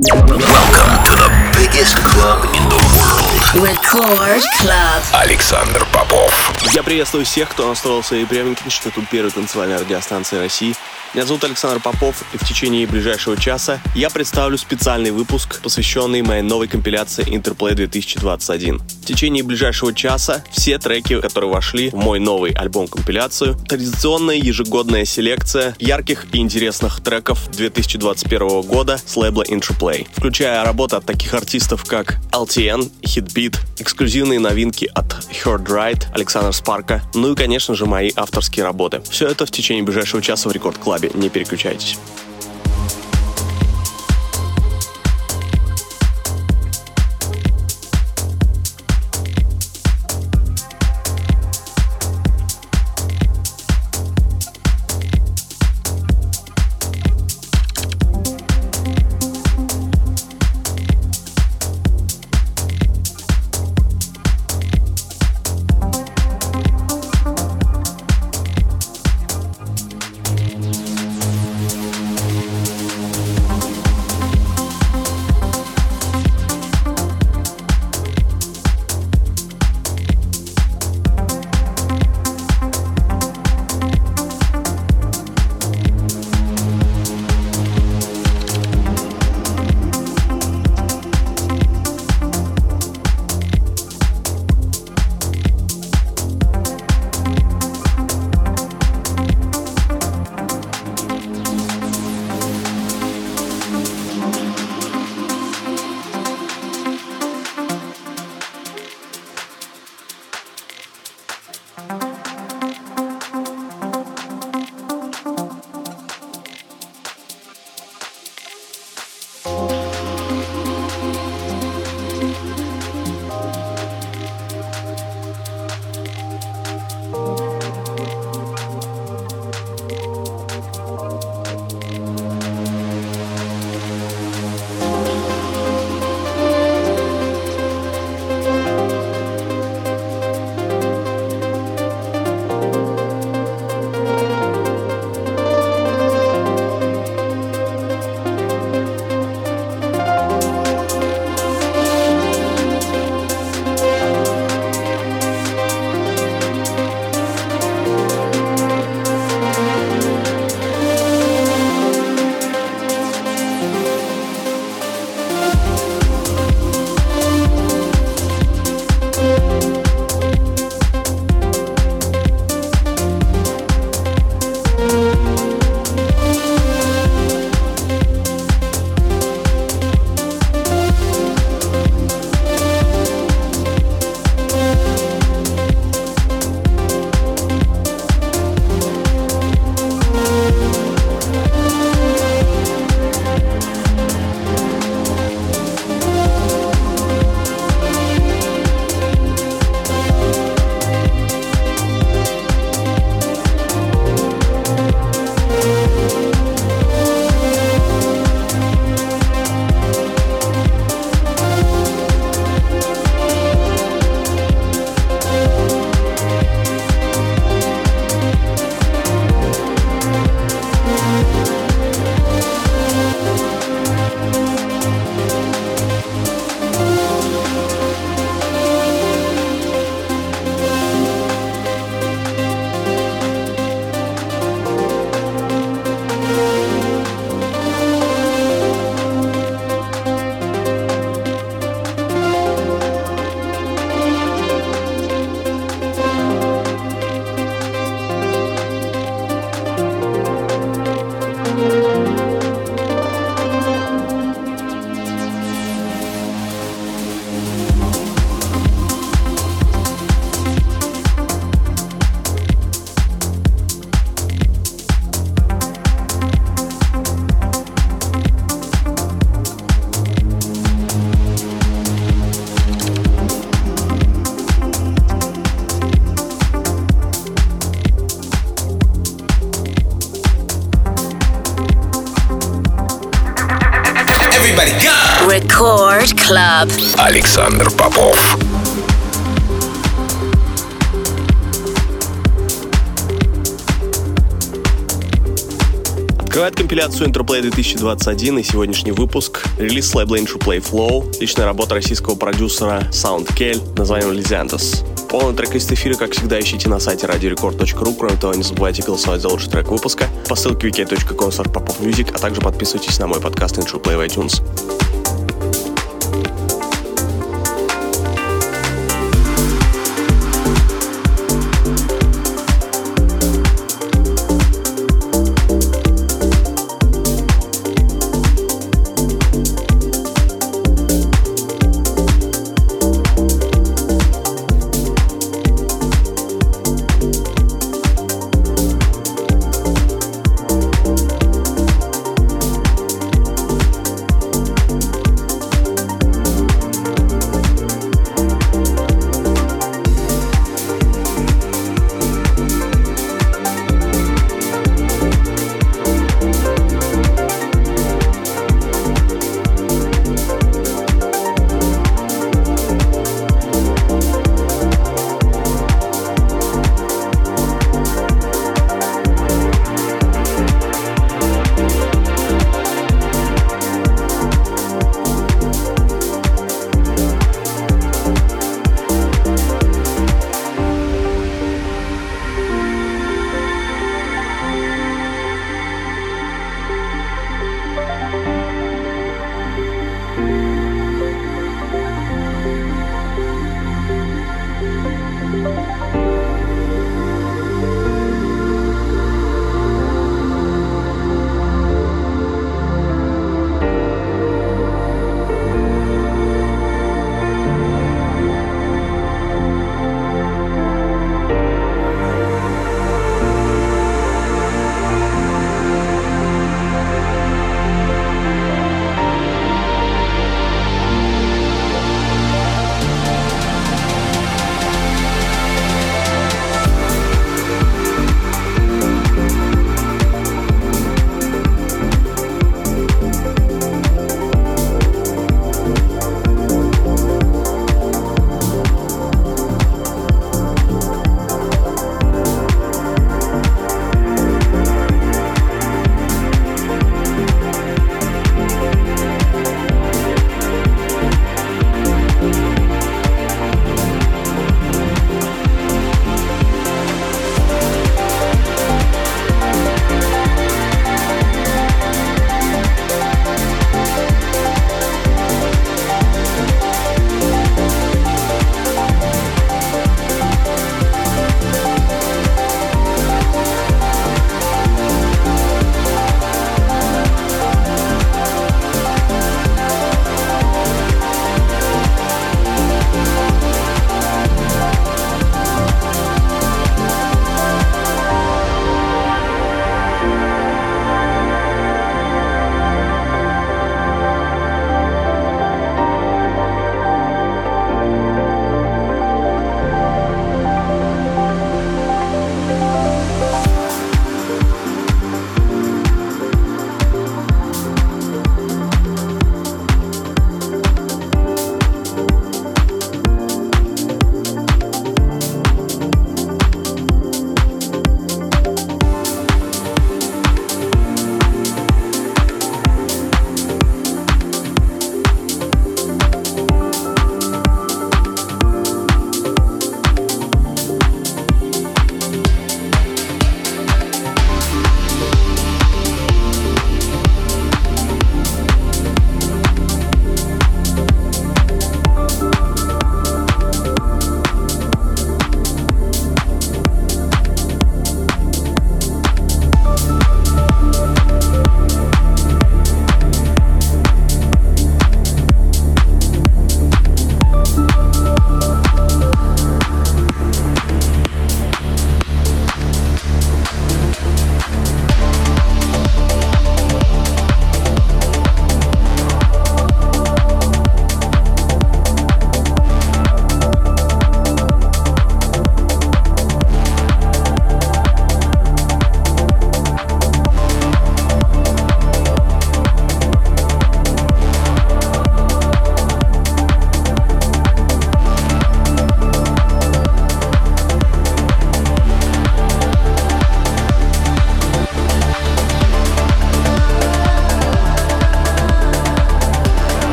Welcome to the biggest club in the world. Record Club. Александр Попов. Я приветствую всех, кто настроил свои приемники, что тут первая танцевальная радиостанция России. Меня зовут Александр Попов, и в течение ближайшего часа я представлю специальный выпуск, посвященный моей новой компиляции Interplay 2021. В течение ближайшего часа все треки, которые вошли в мой новый альбом-компиляцию, традиционная ежегодная селекция ярких и интересных треков 2021 года с лейбла Interplay, включая работы от таких артистов, как LTN, Hitbeat, эксклюзивные новинки от Heard Right, Александра Спарка, ну и, конечно же, мои авторские работы. Все это в течение ближайшего часа в Рекорд Клабе. Не переключайтесь. Александр Попов. Открывает компиляцию Interplay 2021 и сегодняшний выпуск. Релиз лейбла Play Flow, личная работа российского продюсера Sound Kell, названием Lizantos. Полный трек из эфира, как всегда, ищите на сайте radiorecord.ru. Кроме того, не забывайте голосовать за лучший трек выпуска по ссылке wiki.com а также подписывайтесь на мой подкаст Intro Play в iTunes.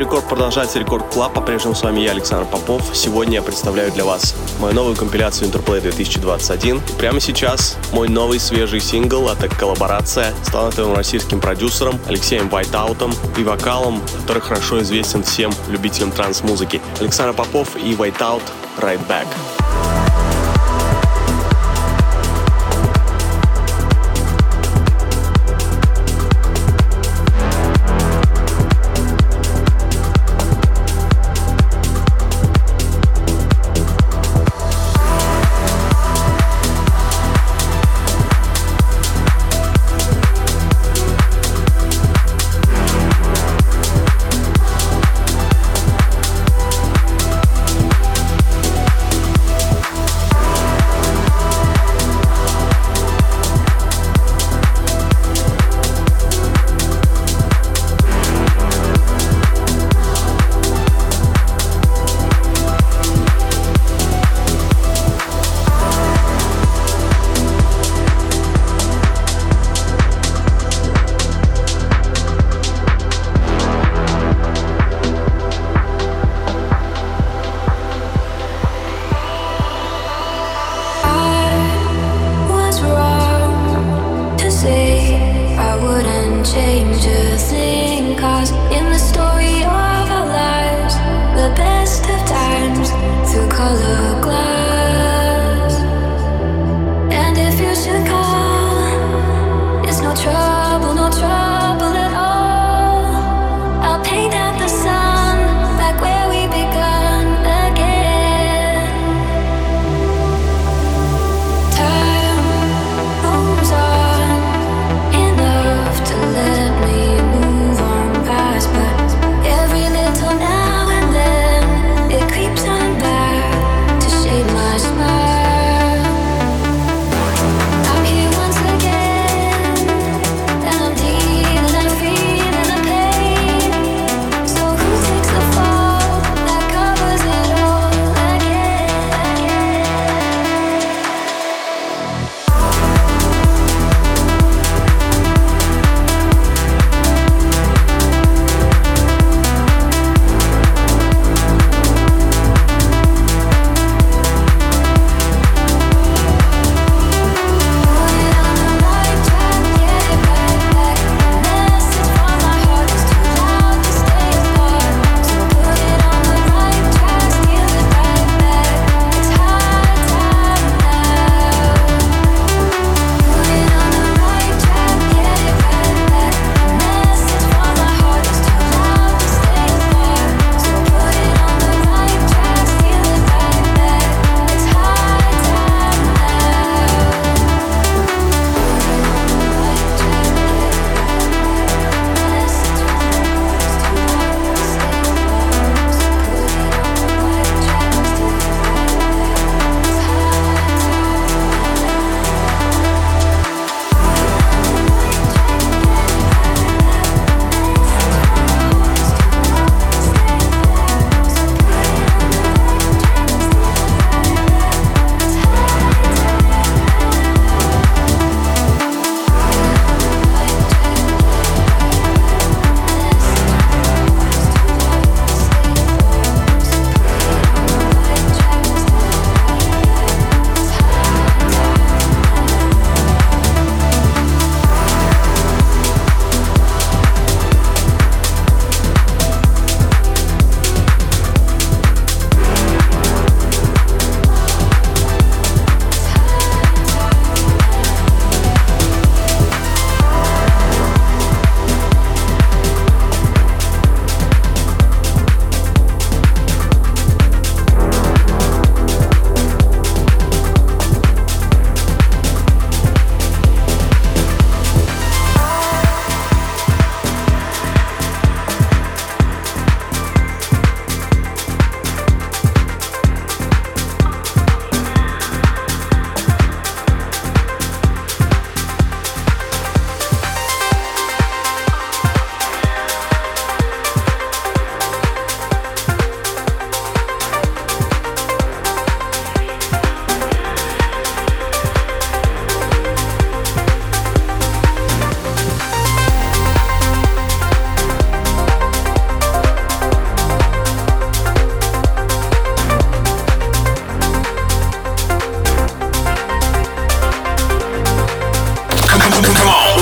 Рекорд продолжается Record Club. По-прежнему с вами я, Александр Попов. Сегодня я представляю для вас мою новую компиляцию Interplay 2021. И прямо сейчас мой новый свежий сингл, а также коллаборация с талантливым российским продюсером Алексеем Whiteout ом и вокалом, который хорошо известен всем любителям транс-музыки. Александр Попов и Whiteout Right Back.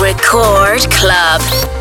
Record Club.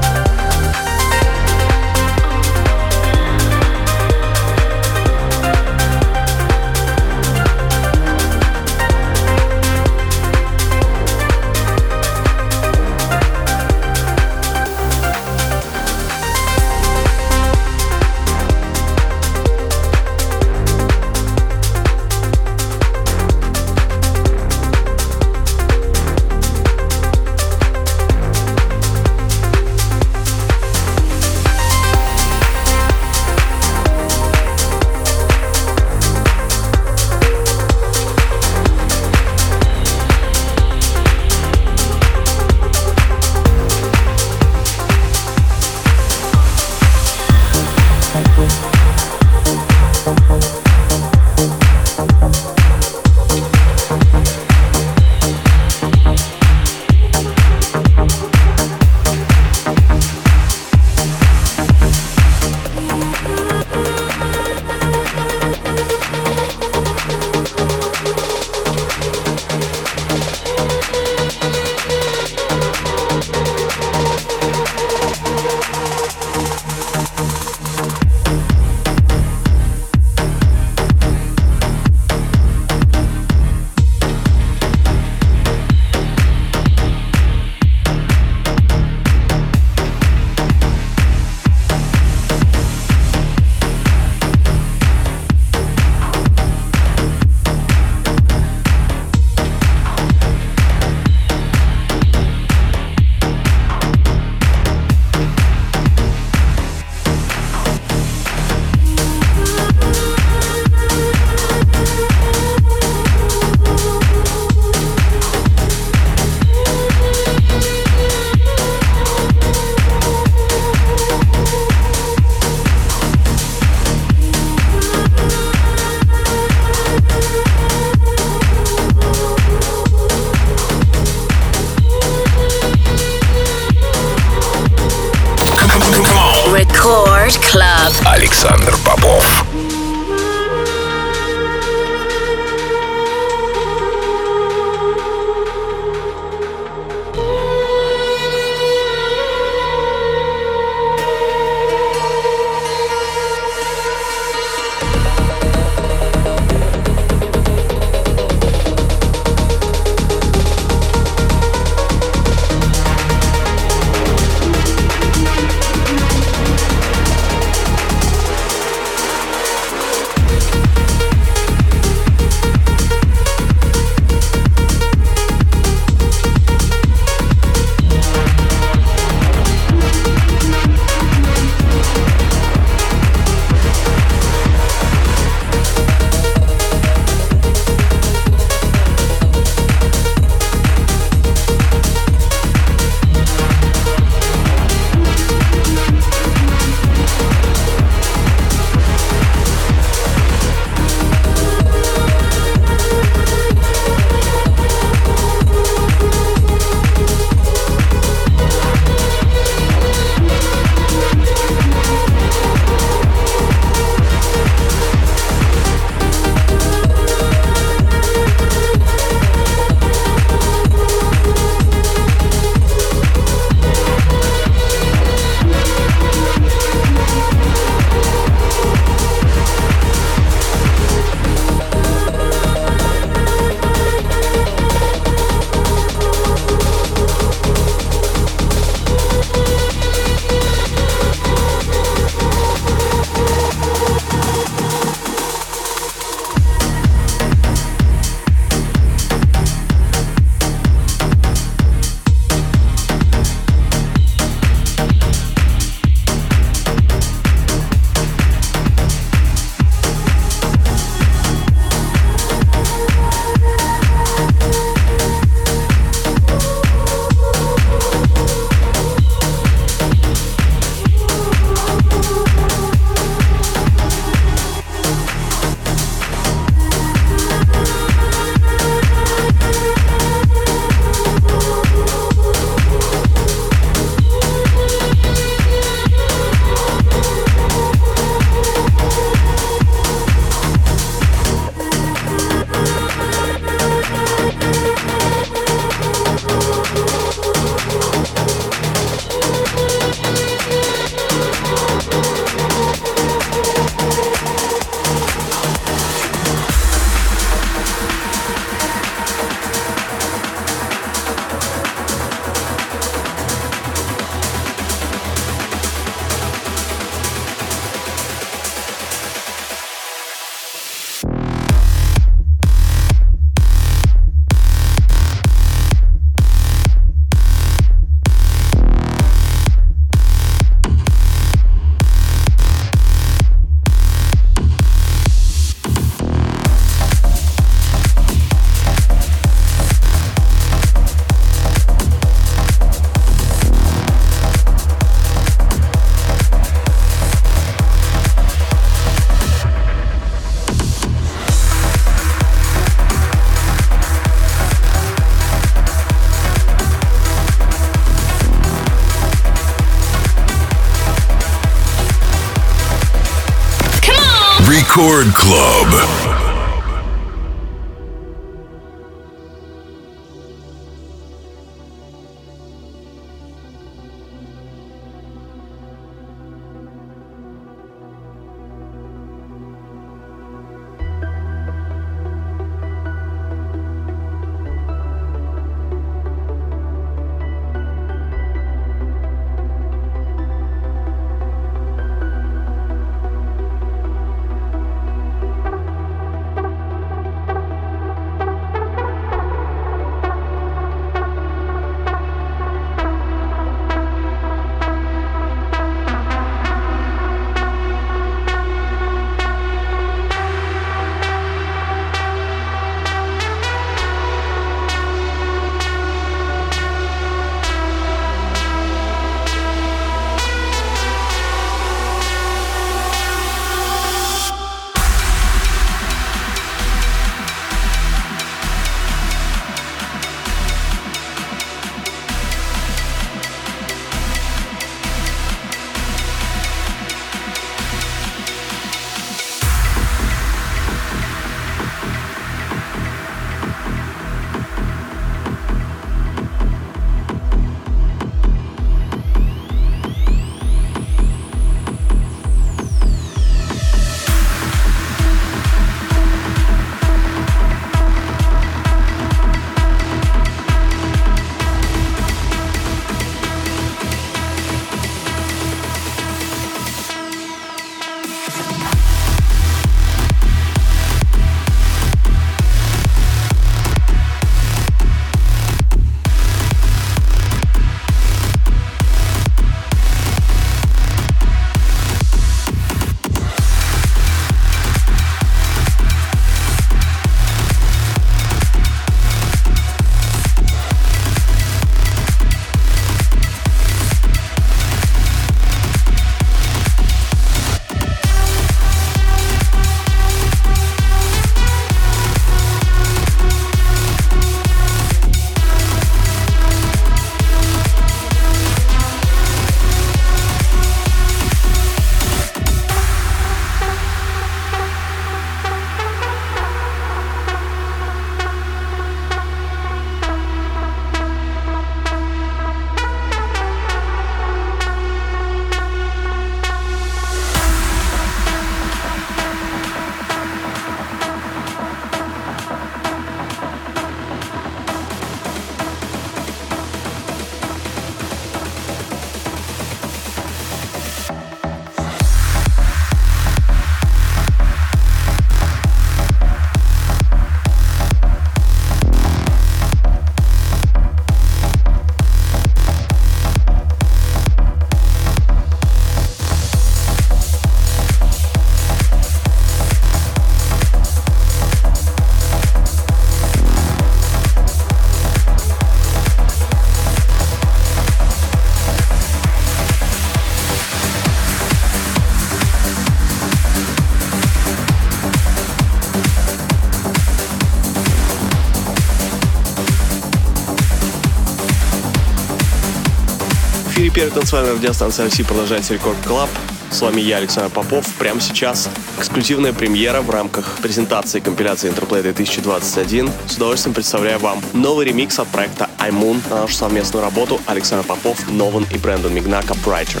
Первая танцевальная радиостанция России продолжается Record Club. С вами я, Александр Попов. Прямо сейчас эксклюзивная премьера в рамках презентации компиляции Interplay 2021. С удовольствием представляю вам новый ремикс от проекта iMoon на нашу совместную работу Александр Попов, Нован и Брэндон Мигнака Brighter.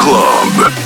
Club.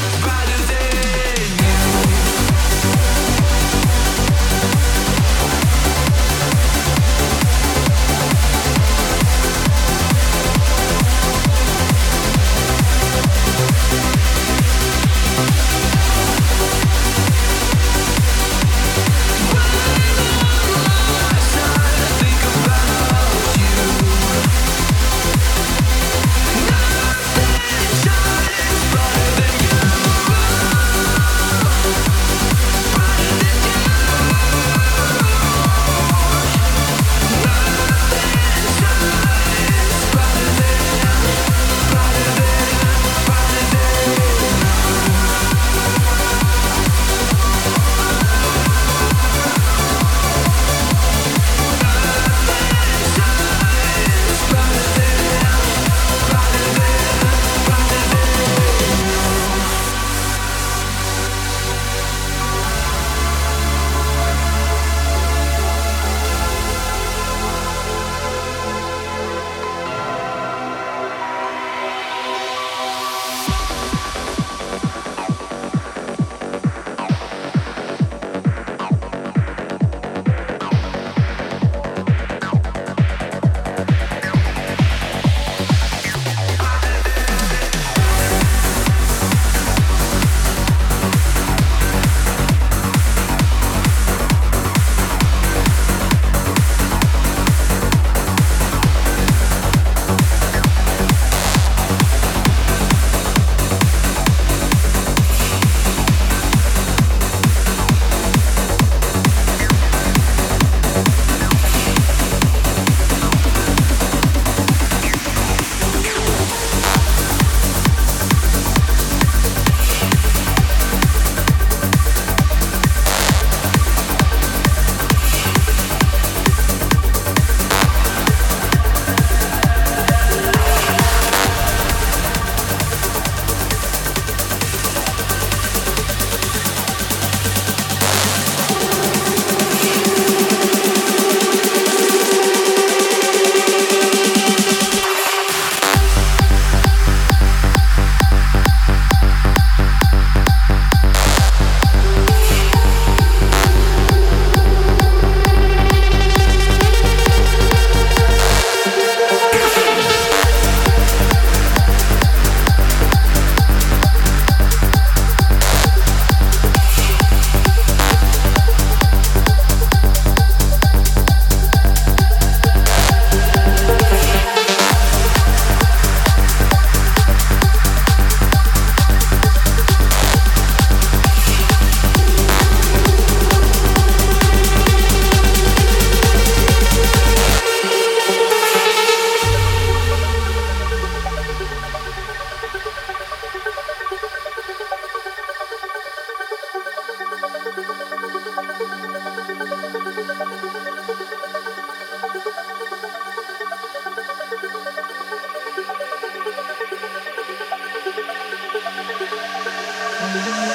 Stop.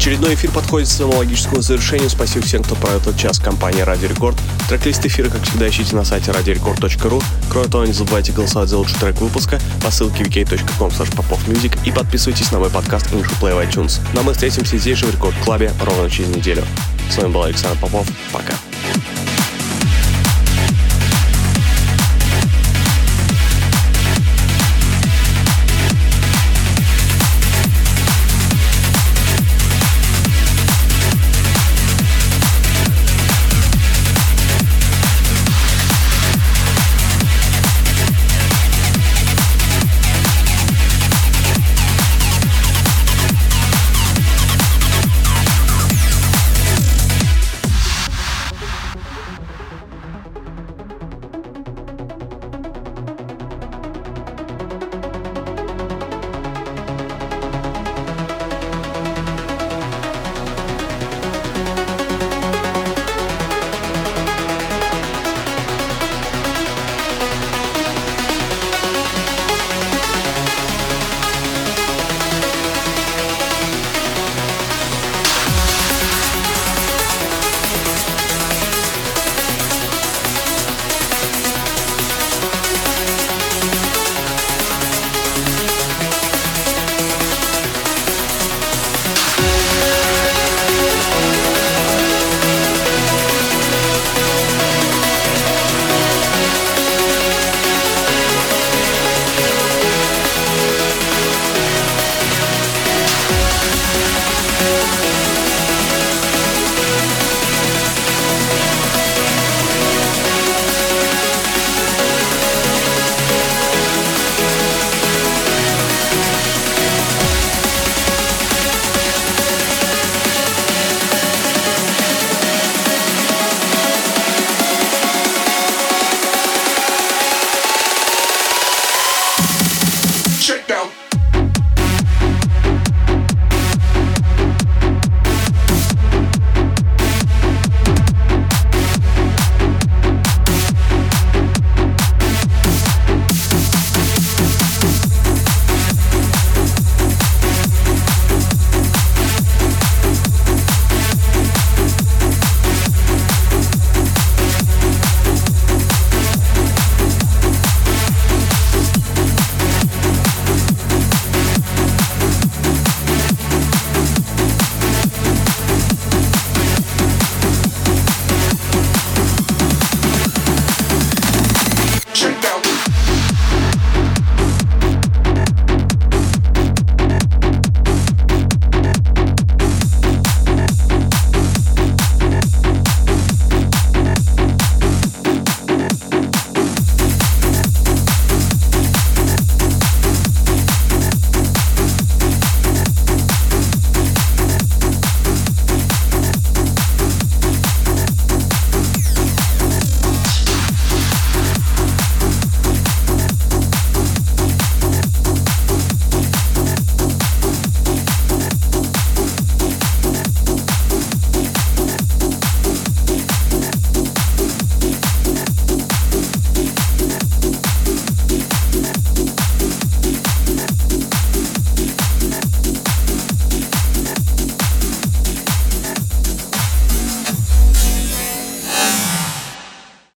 Очередной эфир подходит к своему логическому завершению. Спасибо всем, кто провел этот час в компании Радио Рекорд. Трек-лист эфира, как всегда, ищите на сайте radiorecord.ru. Кроме того, не забывайте голосовать за лучший трек выпуска по ссылке vk.com popofmusic и подписывайтесь на мой подкаст English Play в iTunes. Но мы встретимся здесь же в Рекорд Клабе ровно через неделю. С вами был Александр Попов. Пока.